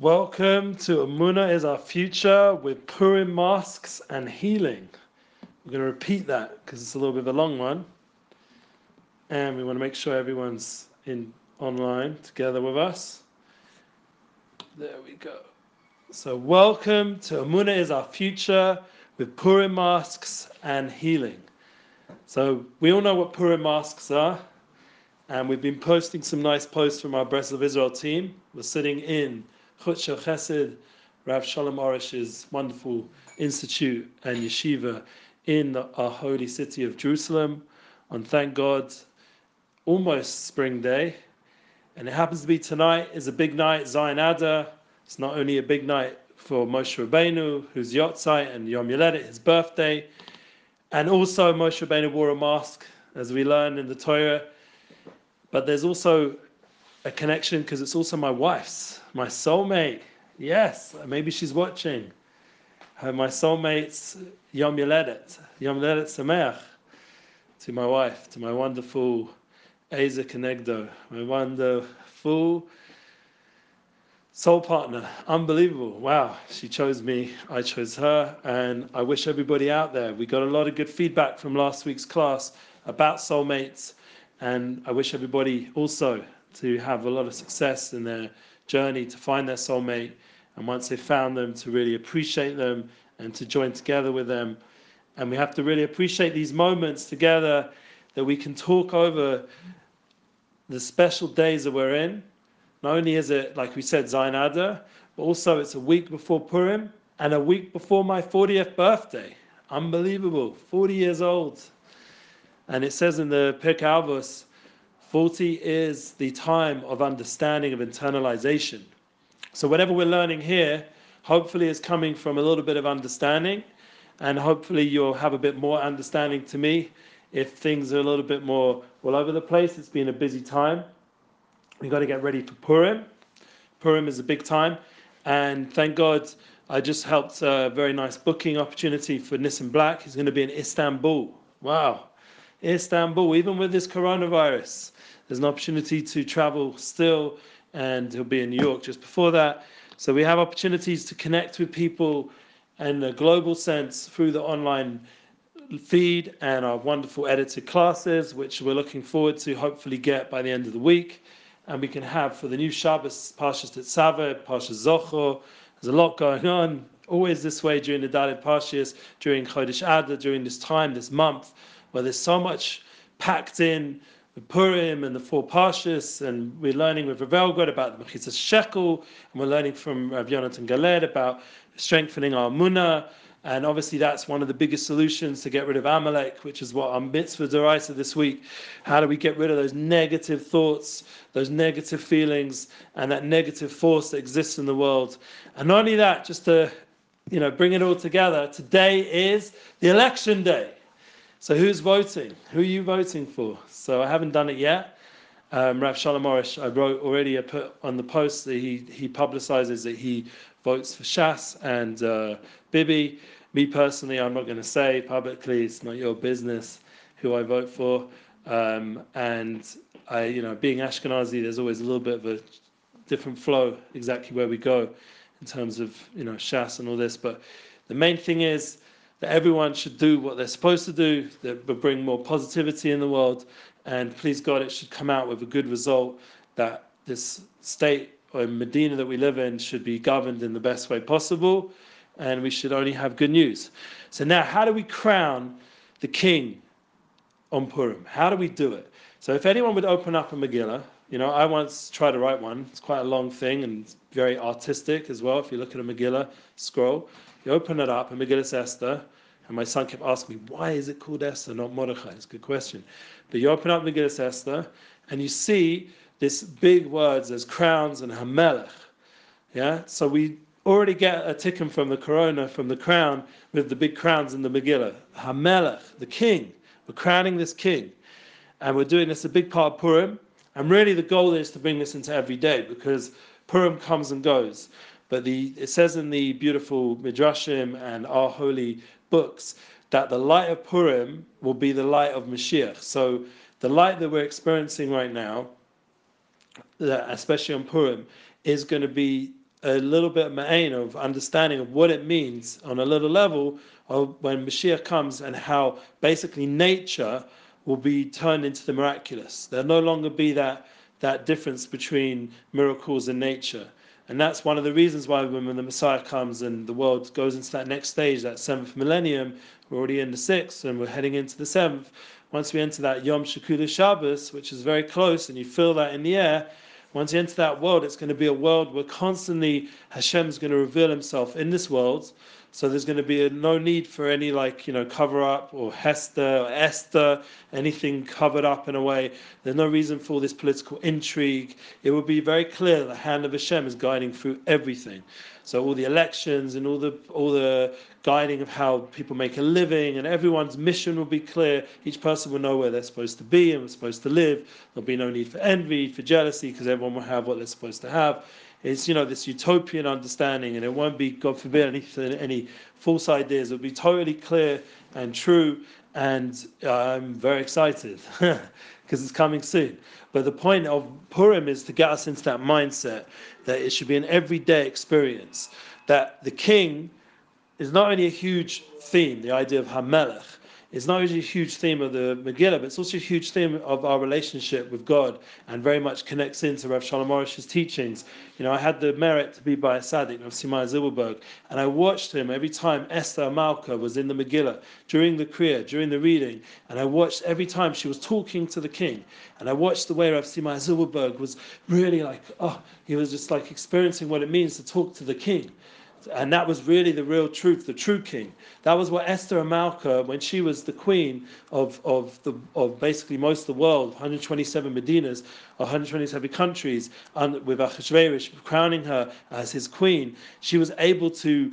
Welcome to Amuna is our future with Purim masks and healing. We're going to repeat that because it's a little bit of a long one, and we want to make sure everyone's in online together with us. There we go. So, welcome to Amuna is our future with Purim masks and healing. So, we all know what Purim masks are, and we've been posting some nice posts from our Breslov Israel team. We're sitting in Chutz Chesed, Rav Shalom Arush's wonderful institute and yeshiva in our holy city of Jerusalem on, thank God, almost spring day. And it happens to be tonight is a big night, Zayin Adar. It's not only a big night for Moshe Rabbeinu, who's Yotzai, and Yom Yoledet, his birthday, and also Moshe Rabbeinu wore a mask, as we learn in the Torah. But there's also a connection because it's also my wife's, my soulmate. Yes, maybe she's watching. My soulmate's Yom Yoledet, Yom Yoledet Sameach, to my wife, to my wonderful Ezer Kenegdo, my wonderful soul partner. Unbelievable. Wow. She chose me. I chose her. And I wish everybody out there, we got a lot of good feedback from last week's class about soulmates. And I wish everybody also to have a lot of success in their journey to find their soulmate. And once they've found them, to really appreciate them and to join together with them. And we have to really appreciate these moments together that we can talk over the special days that we're in not only is it, like we said, Zayin Adar, but also it's a week before Purim and a week before my 40th birthday. Unbelievable. 40 years old. And it says in the Pirkei Avos, 40 is the time of understanding, of internalization. So whatever we're learning here, hopefully is coming from a little bit of understanding. And hopefully you'll have a bit more understanding to me if things are a little bit more all over the place. It's been a busy time We've got to get ready for Purim. Purim is a big time, and thank God I just helped a very nice booking opportunity for Nissim Black. He's going to be in Istanbul. Wow, Istanbul, even with this coronavirus, there's an opportunity to travel still, and he'll be in New York just before that. So we have opportunities to connect with people in a global sense through the online feed and our wonderful edited classes, which we're looking forward to hopefully get by the end of the week and we can have for the new Shabbos, Parshas Tetzaveh, Parshas Zochor. There's a lot going on. Always this way during the Daled Parshas, during Chodesh Adar, during this time, this month, where there's so much packed in Purim and the four Parshas, and we're learning with Rav Elgod about the Mechitzas Shekel, and we're learning from Rav Yonatan Galed about strengthening our Munah, and obviously, that's one of the biggest solutions to get rid of Amalek, which is what our mitzvah deraisa this week. How do we get rid of those negative thoughts, those negative feelings, and that negative force that exists in the world? And not only that, just to you know, bring it all together, today is the election day. So who's voting? Who are you voting for? So I haven't done it yet. Um, Rav Shalom Arush, I wrote already, I put on the post that he, he publicizes that he votes for Shas and uh, Bibi. Me personally, I'm not going to say publicly. It's not your business who I vote for. Um, and I, you know, being Ashkenazi, there's always a little bit of a different flow exactly where we go in terms of you know Shas and all this. But the main thing is that everyone should do what they're supposed to do that will bring more positivity in the world. And please God, it should come out with a good result that this state or Medina that we live in should be governed in the best way possible, and we should only have good news. So now, how do we crown the king on Purim? How do we do it? So if anyone would open up a Megillah, you know, I once tried to write one. It's quite a long thing and very artistic as well. If you look at a Megillah scroll, you open it up, and Megillah Esther, and my son kept asking me, why is it called Esther, not Mordechai? It's a good question. But you open up Megillah Esther, and you see this big words as crowns and Hamelech. Yeah, so we already get a tikkun from the corona, from the crown, with the big crowns in the Megillah. Hamelech, the king. We're crowning this king. And we're doing this a big part of Purim. And really the goal is to bring this into every day because Purim comes and goes. But the, it says in the beautiful Midrashim and our holy books that the light of Purim will be the light of Mashiach. So the light that we're experiencing right now especially on Purim, is going to be a little bit ma'ain of understanding of what it means on a little level of when Mashiach comes and how basically nature will be turned into the miraculous. There'll no longer be that that difference between miracles and nature. And that's one of the reasons why when the Messiah comes and the world goes into that next stage, that seventh millennium, we're already in the sixth and we're heading into the seventh. Once we enter that Yom Shekudah Shabbos, which is very close, and you feel that in the air, once you enter that world, it's going to be a world where constantly Hashem is going to reveal himself in this world so there's going to be a, no need for any like you know cover up or Hester or Esther, anything covered up in a way. There's no reason for this political intrigue. It will be very clear that the hand of Hashem is guiding through everything. So all the elections and all the all the guiding of how people make a living and everyone's mission will be clear. Each person will know where they're supposed to be and supposed to live. There'll be no need for envy, for jealousy, because everyone will have what they're supposed to have it's you know this utopian understanding, and it won't be, God forbid, any, any false ideas. It'll be totally clear and true, and uh, I'm very excited because it's coming soon. But the point of Purim is to get us into that mindset that it should be an everyday experience. That the king is not only a huge theme, the idea of Hamelech, it's not only a huge theme of the Megillah, but it's also a huge theme of our relationship with God and very much connects into Rav Shalom Arush's teachings. You know, I had the merit to be by a Sadiq, Rav Simai Zilberberg, and I watched him every time Esther Malka was in the Megillah, during the Kriya, during the reading, and I watched every time she was talking to the king, and I watched the way Rav Simai Zilberberg was really like, oh, he was just like experiencing what it means to talk to the king. And that was really the real truth, the true king. That was what Esther Hamalka, when she was the queen of, of, the, of basically most of the world, 127 Medinas, 127 countries, and with Achashverosh crowning her as his queen, she was able to,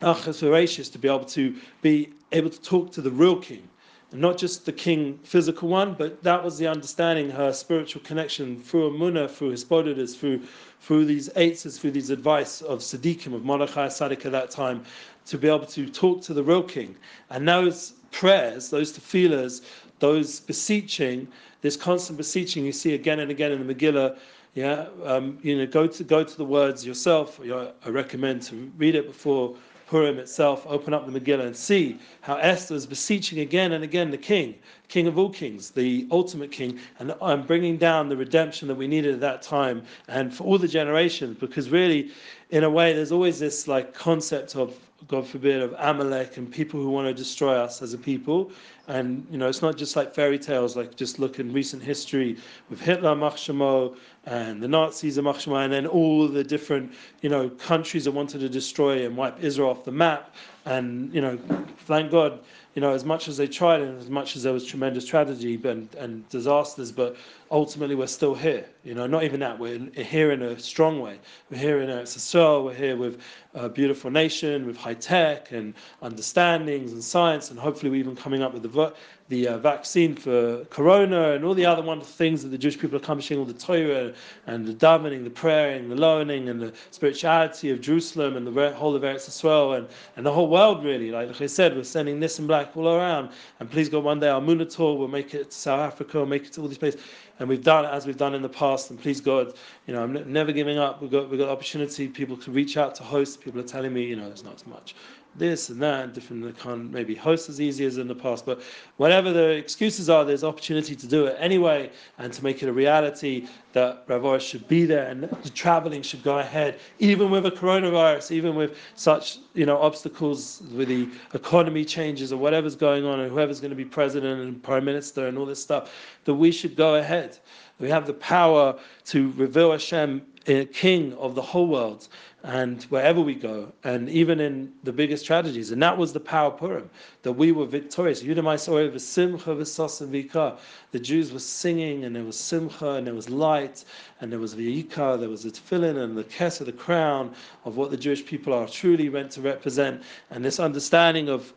Achashverosh, to be able to be able to talk to the real king not just the king physical one, but that was the understanding, her spiritual connection through Amunah, through his Hisbodedus, through through these eights, through these advice of Siddiqim, of Mordechai Sadiq at that time, to be able to talk to the real king. And those prayers, those tefillahs, those beseeching, this constant beseeching you see again and again in the Megillah, yeah, um, you know, go to go to the words yourself. I recommend to read it before Purim itself, open up the Megillah and see how Esther is beseeching again and again the king, king of all kings, the ultimate king, and I'm bringing down the redemption that we needed at that time and for all the generations, because really, in a way, there's always this like concept of God forbid, of Amalek and people who want to destroy us as a people. And, you know, it's not just like fairy tales, like just look in recent history with Hitler, Machshamo, and the Nazis, Machshamo, and then all the different, you know, countries that wanted to destroy and wipe Israel off the map. And, you know, thank God, you know, as much as they tried and as much as there was tremendous tragedy and, and disasters, but ultimately we're still here. You know, not even that, we're here in a strong way. We're here in a soul, we're here with a beautiful nation, with high tech and understandings and science, and hopefully we're even coming up with the the uh, vaccine for corona and all the other wonderful things that the Jewish people are accomplishing, all the Torah and the davening, the praying, the learning, and the spirituality of Jerusalem and the whole of Eretz Israel and, and the whole world, really. Like, like I said, we're sending this in black all around. And please God, one day our Munah tour we'll make it to South Africa, we'll make it to all these places. And we've done it as we've done in the past. And please God, you know, I'm never giving up. We've got, we've got opportunity. People can reach out to hosts. People are telling me, you know, there's not as much this and that, different, they can't maybe host as easy as in the past, but whatever the excuses are, there's opportunity to do it anyway and to make it a reality that Rav should be there and the traveling should go ahead, even with a coronavirus, even with such you know obstacles with the economy changes or whatever's going on and whoever's going to be president and prime minister and all this stuff, that we should go ahead. We have the power to reveal Hashem, a king of the whole world, and wherever we go, and even in the biggest tragedies. And that was the power of Purim, that we were victorious. The Jews were singing, and there was simcha, and there was light, and there was v'yikar, there was the tefillin, and the kesser, the crown of what the Jewish people are truly meant to represent, and this understanding of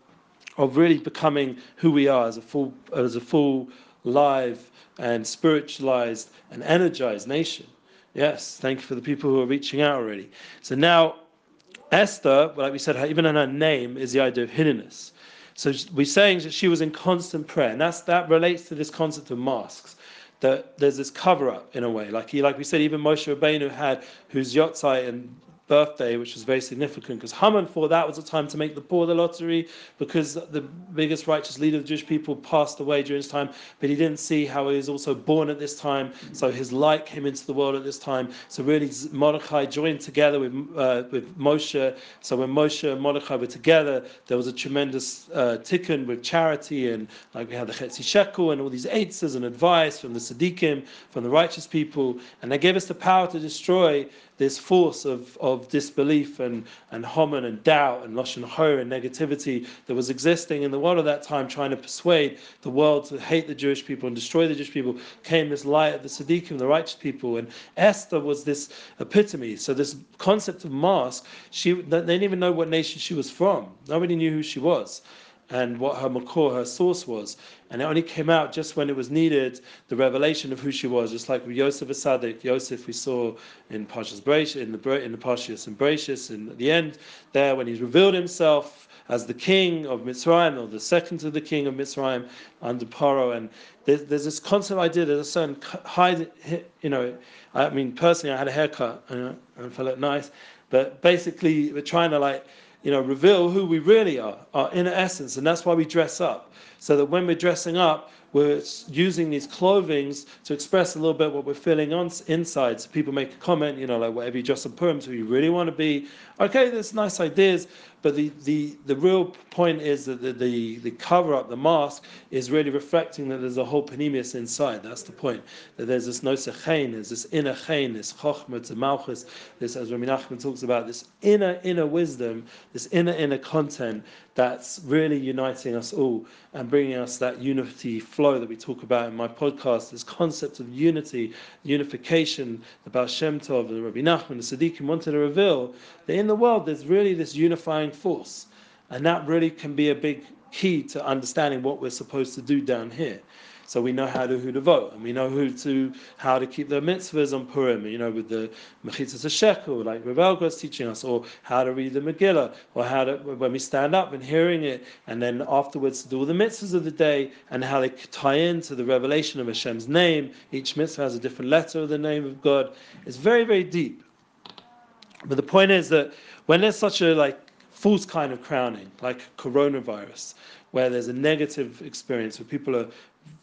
of really becoming who we are as a full as a full live and spiritualized and energized nation. Yes, thank you for the people who are reaching out already. So now, Esther, like we said, even in her name is the idea of hiddenness. So we're saying that she was in constant prayer, and that's, that relates to this concept of masks. that there's this cover up in a way. Like he, like we said, even Moshe Rabbeinu had whose Yotzai and birthday, which was very significant because Haman thought that was the time to make the poor the lottery because the biggest righteous leader of the Jewish people passed away during his time, but he didn't see how he was also born at this time. So his light came into the world at this time. So really, Mordechai joined together with uh, with Moshe. So when Moshe and Mordechai were together, there was a tremendous uh, tikkun with charity and like we had the Chetzi Shekel and all these eitzes and advice from the Siddiqim, from the righteous people, and they gave us the power to destroy this force of, of disbelief and, and homin and doubt and lashon hara and negativity that was existing in the world at that time, trying to persuade the world to hate the Jewish people and destroy the Jewish people, came this light of the Siddiqim, the righteous people. And Esther was this epitome. So this concept of mask, she they didn't even know what nation she was from. Nobody knew who she was and what her makor, her source was. And it only came out just when it was needed, the revelation of who she was, just like with Yosef Asadik. Yosef we saw in Parshas Bereishis, in the in the Parshas and and at the end there when he's revealed himself as the king of Mitzrayim, or the second to the king of Mitzrayim under Paro. And there's, there's this concept idea there's a certain hide, you know, I mean, personally, I had a haircut and I felt nice, but basically, we're trying to like you know, reveal who we really are, our inner essence, and that's why we dress up. So that when we're dressing up, we're using these clothings to express a little bit what we're feeling on inside. So people make a comment, you know, like whatever you dress up Purim, who you really want to be. Okay, there's nice ideas, but the, the, the real point is that the, the, the cover up, the mask, is really reflecting that there's a whole pnimius inside. That's the point. That there's this nosechain, there's this inner chain, this chokhmah to malchus, this, as Rami Nachman talks about, this inner, inner wisdom, this inner, inner content that's really uniting us all and bringing us that unity flow that we talk about in my podcast, this concept of unity, unification, the Baal Shem Tov, the Rabbi Nachman, the Siddiqim wanted to reveal that in the world there's really this unifying force. And that really can be a big key to understanding what we're supposed to do down here. So we know how to who to vote, and we know who to how to keep the mitzvahs on Purim. You know, with the mechitzas shekel, like Rav is teaching us, or how to read the Megillah, or how to when we stand up and hearing it, and then afterwards do all the mitzvahs of the day, and how they tie into the revelation of Hashem's name. Each mitzvah has a different letter of the name of God. It's very very deep. But the point is that when there's such a like false kind of crowning, like coronavirus, where there's a negative experience where people are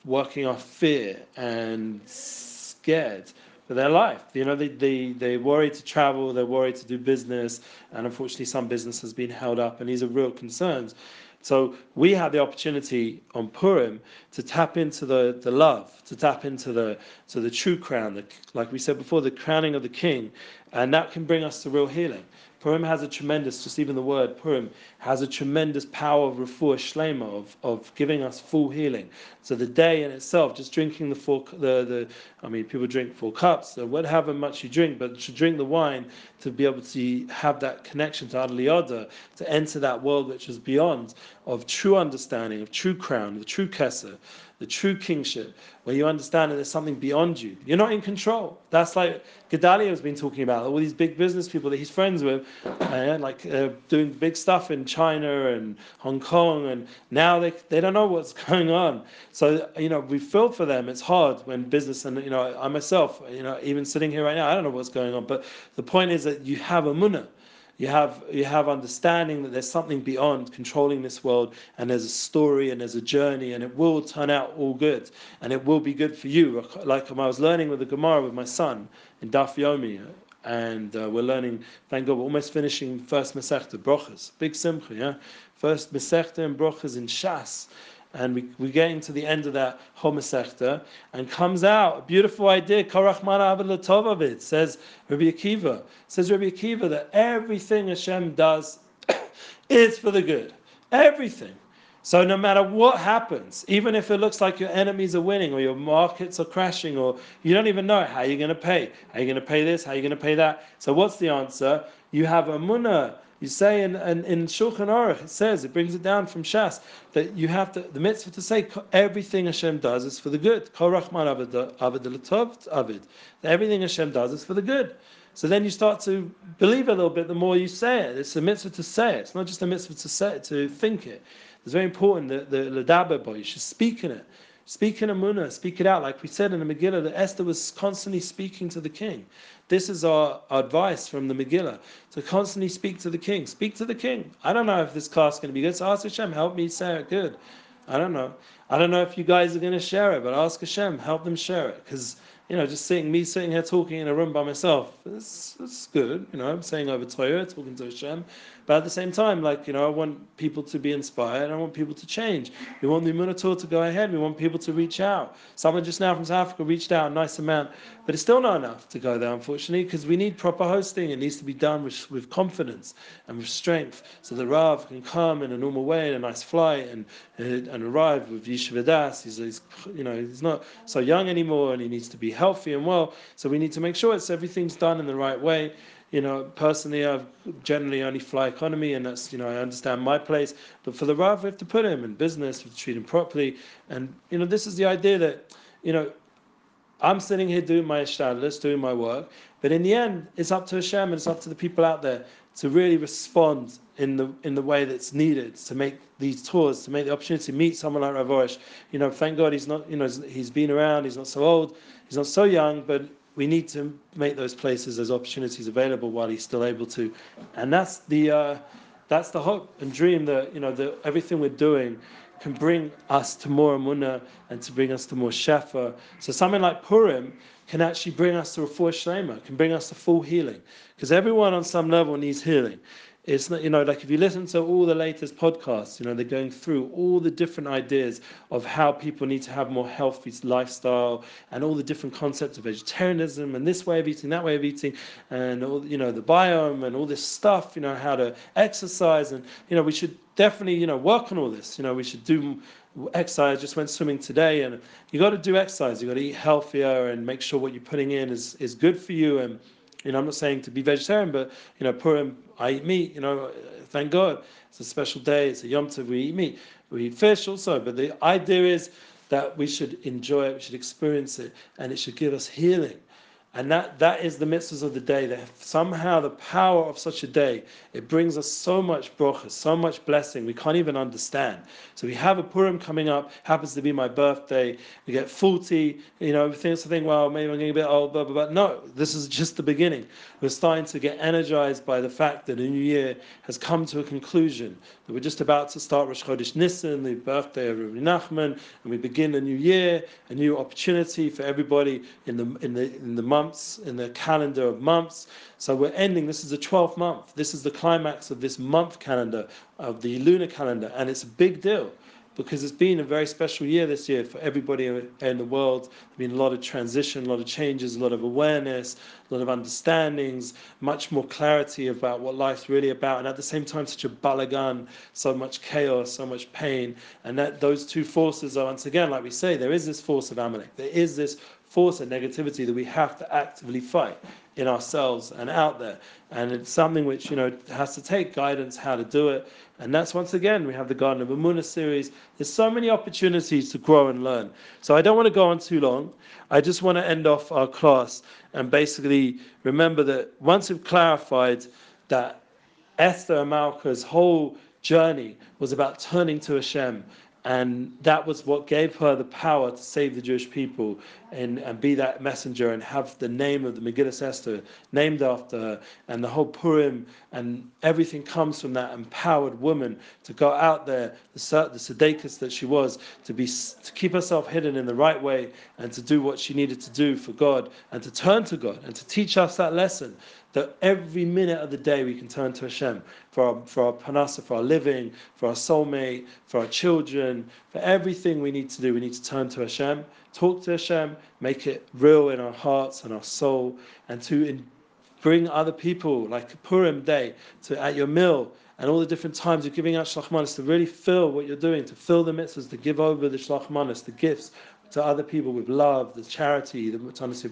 working off fear and scared for their life. You know, they, they, they're worried to travel, they're worried to do business, and unfortunately, some business has been held up, and these are real concerns. So we had the opportunity on Purim to tap into the, the love, to tap into the to the true crown, the, like we said before, the crowning of the king, and that can bring us to real healing. Purim has a tremendous, just even the word Purim has a tremendous power of refuah shlema, of, of giving us full healing. So the day in itself, just drinking the four, the, the I mean, people drink four cups, so whatever much you drink, but to drink the wine to be able to have that connection to Adliyada, to enter that world which is beyond of true understanding, of true crown, the true kesser the true kingship, where you understand that there's something beyond you. You're not in control. That's like Gedalia has been talking about, all these big business people that he's friends with, uh, like uh, doing big stuff in China and Hong Kong, and now they, they don't know what's going on. So, you know, we feel for them. It's hard when business, and, you know, I myself, you know, even sitting here right now, I don't know what's going on, but the point is that you have a munah you have you have understanding that there's something beyond controlling this world and there's a story and there's a journey and it will turn out all good and it will be good for you. Like I was learning with the Gemara with my son in Daf Yomi and uh, we're learning thank God we're almost finishing first Masechta Brochas. Big simcha yeah? First Masechta and Brochas in Shas and we, we get into the end of that Homosechta, and comes out a beautiful idea. Karachman says Rabbi Akiva. Says Rabbi Akiva that everything Hashem does is for the good. Everything. So no matter what happens, even if it looks like your enemies are winning or your markets are crashing or you don't even know how you're going to pay, how you're going to pay this, how you're going to pay that. So what's the answer? You have a munah you say in, in, in Shulchan Aruch, it says, it brings it down from Shas, that you have to, the mitzvah to say everything Hashem does is for the good. Everything Hashem does is for the good. So then you start to believe a little bit the more you say it. It's a mitzvah to say it. It's not just a mitzvah to say it, to think it. It's very important that the Ladaber boy, you should speak in it. Speak in Amunah, speak it out. Like we said in the Megillah, that Esther was constantly speaking to the king. This is our advice from the Megillah to constantly speak to the king. Speak to the king. I don't know if this class is going to be good, so ask Hashem, help me say it good. I don't know. I don't know if you guys are going to share it, but ask Hashem, help them share it. Because you know, just sitting, me sitting here talking in a room by myself, it's, it's good. You know, I'm saying over Torah, talking to Hashem. But at the same time, like, you know, I want people to be inspired. I want people to change. We want the Immunator to go ahead. We want people to reach out. Someone just now from South Africa reached out, a nice amount. But it's still not enough to go there, unfortunately, because we need proper hosting. It needs to be done with, with confidence and with strength. So the Rav can come in a normal way, in a nice flight, and and and arrive with Yeshiva Das. He's, he's, you know, he's not so young anymore, and he needs to be healthy and well. So we need to make sure it's everything's done in the right way. You know, personally, I generally only fly economy, and that's you know I understand my place. But for the Rav, we have to put him in business, we treat him properly, and you know this is the idea that you know I'm sitting here doing my ishtadlis, doing my work, but in the end, it's up to Hashem and it's up to the people out there to really respond in the in the way that's needed to make these tours, to make the opportunity to meet someone like Rav Arush. You know, thank God he's not, you know, he's been around, he's not so old, he's not so young, but we need to make those places, those opportunities available while he's still able to. And that's the uh, that's the hope and dream that you know that everything we're doing can bring us to more Amunah and to bring us to more Shefa. So something like Purim can actually bring us to a full Shlema, can bring us to full healing. Because everyone on some level needs healing it's not, you know, like if you listen to all the latest podcasts, you know, they're going through all the different ideas of how people need to have more healthy lifestyle and all the different concepts of vegetarianism and this way of eating, that way of eating, and all, you know, the biome and all this stuff, you know, how to exercise. And, you know, we should definitely, you know, work on all this. You know, we should do exercise. Just went swimming today, and you got to do exercise. You got to eat healthier and make sure what you're putting in is, is good for you. And, you know, I'm not saying to be vegetarian, but, you know, Purim I eat meat, you know, thank God. It's a special day, it's a Yom Tov, we eat meat. We eat fish also, but the idea is that we should enjoy it, we should experience it, and it should give us healing. And that, that is the mitzvahs of the day. That somehow the power of such a day, it brings us so much bracha, so much blessing, we can't even understand. So we have a Purim coming up, happens to be my birthday. We get 40, you know, we think, think well, maybe I'm getting a bit old, blah. No, this is just the beginning. We're starting to get energized by the fact that a new year has come to a conclusion. That we're just about to start Rosh Chodesh Nisan, the birthday of Rabbi Nachman, and we begin a new year, a new opportunity for everybody in the, in the, in the month months, in the calendar of months. So we're ending, this is the 12th month. This is the climax of this month calendar, of the lunar calendar, and it's a big deal because it's been a very special year this year for everybody in the world. There's been a lot of transition, a lot of changes, a lot of awareness, a lot of understandings, much more clarity about what life's really about, and at the same time, such a balagan, so much chaos, so much pain, and that those two forces are once again, like we say, there is this force of Amalek, there is this force of negativity that we have to actively fight in ourselves and out there. And it's something which, you know, has to take guidance how to do it. And that's once again, we have the Garden of Amunah series. There's so many opportunities to grow and learn. So I don't want to go on too long. I just want to end off our class and basically remember that once we've clarified that Esther Hamalka's whole journey was about turning to Hashem and that was what gave her the power to save the Jewish people and, and be that messenger and have the name of the Megillah Esther named after her. And the whole Purim and everything comes from that empowered woman to go out there, the, the that she was, to, be, to keep herself hidden in the right way and to do what she needed to do for God and to turn to God and to teach us that lesson that every minute of the day we can turn to Hashem for our, for our parnassa, for our living, for our soulmate, for our children, for everything we need to do. We need to turn to Hashem, talk to Hashem, make it real in our hearts and our soul, and to in, bring other people, like Purim Day, to at your meal and all the different times you're giving out shlachmanis to really fill what you're doing, to fill the mitzvahs, to give over the shlachmanis, the gifts to other people with love, the charity, the Mutanas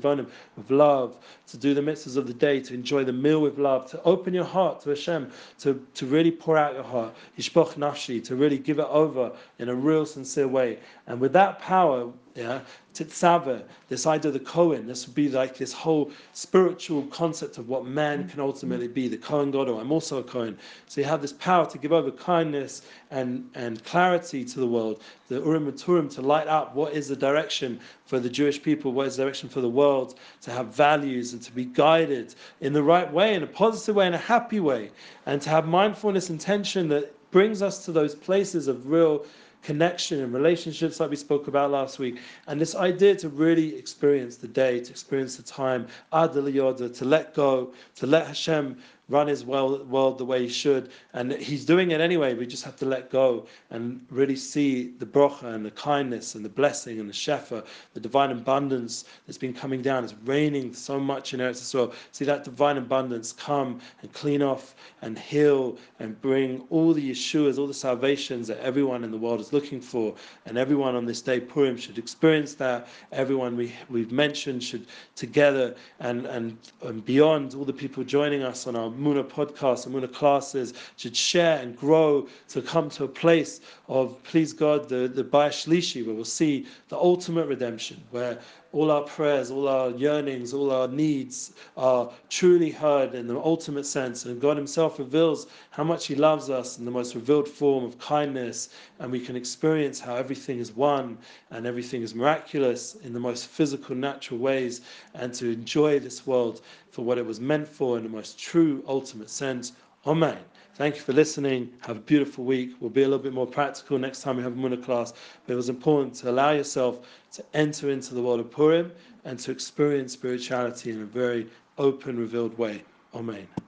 with love, to do the mitzvahs of the day, to enjoy the meal with love, to open your heart to Hashem, to, to really pour out your heart, Yishpoch Nafshi, to really give it over in a real sincere way. And with that power, Yeah, Titzave, this idea of the Kohen, this would be like this whole spiritual concept of what man can ultimately be, the Kohen God, or I'm also a Kohen. So you have this power to give over kindness and, and clarity to the world, the Urim and Tumim to light up what is the direction for the Jewish people, what is the direction for the world, to have values and to be guided in the right way, in a positive way, in a happy way, and to have mindfulness intention that brings us to those places of real connection and relationships like we spoke about last week. And this idea to really experience the day, to experience the time, Yoda, to let go, to let Hashem run his world the way he should. And he's doing it anyway. We just have to let go and really see the brocha and the kindness and the blessing and the shefa, the divine abundance that's been coming down. It's raining so much in Eretz Yisrael. See that divine abundance come and clean off and heal and bring all the Yeshuas, all the salvations that everyone in the world is looking for. And everyone on this day, Purim, should experience that. Everyone we, we've mentioned should together and, and, and beyond, all the people joining us on our Muna podcasts and Muna classes should share and grow to come to a place of, please God, the, the Bayis Shlishi, where we'll see the ultimate redemption, where all our prayers, all our yearnings, all our needs are truly heard in the ultimate sense. And God Himself reveals how much He loves us in the most revealed form of kindness. And we can experience how everything is one and everything is miraculous in the most physical, natural ways. And to enjoy this world for what it was meant for in the most true, ultimate sense. Amen. Thank you for listening. Have a beautiful week. We'll be a little bit more practical next time we have a Muna class. But it was important to allow yourself to enter into the world of Purim and to experience spirituality in a very open, revealed way. Amen.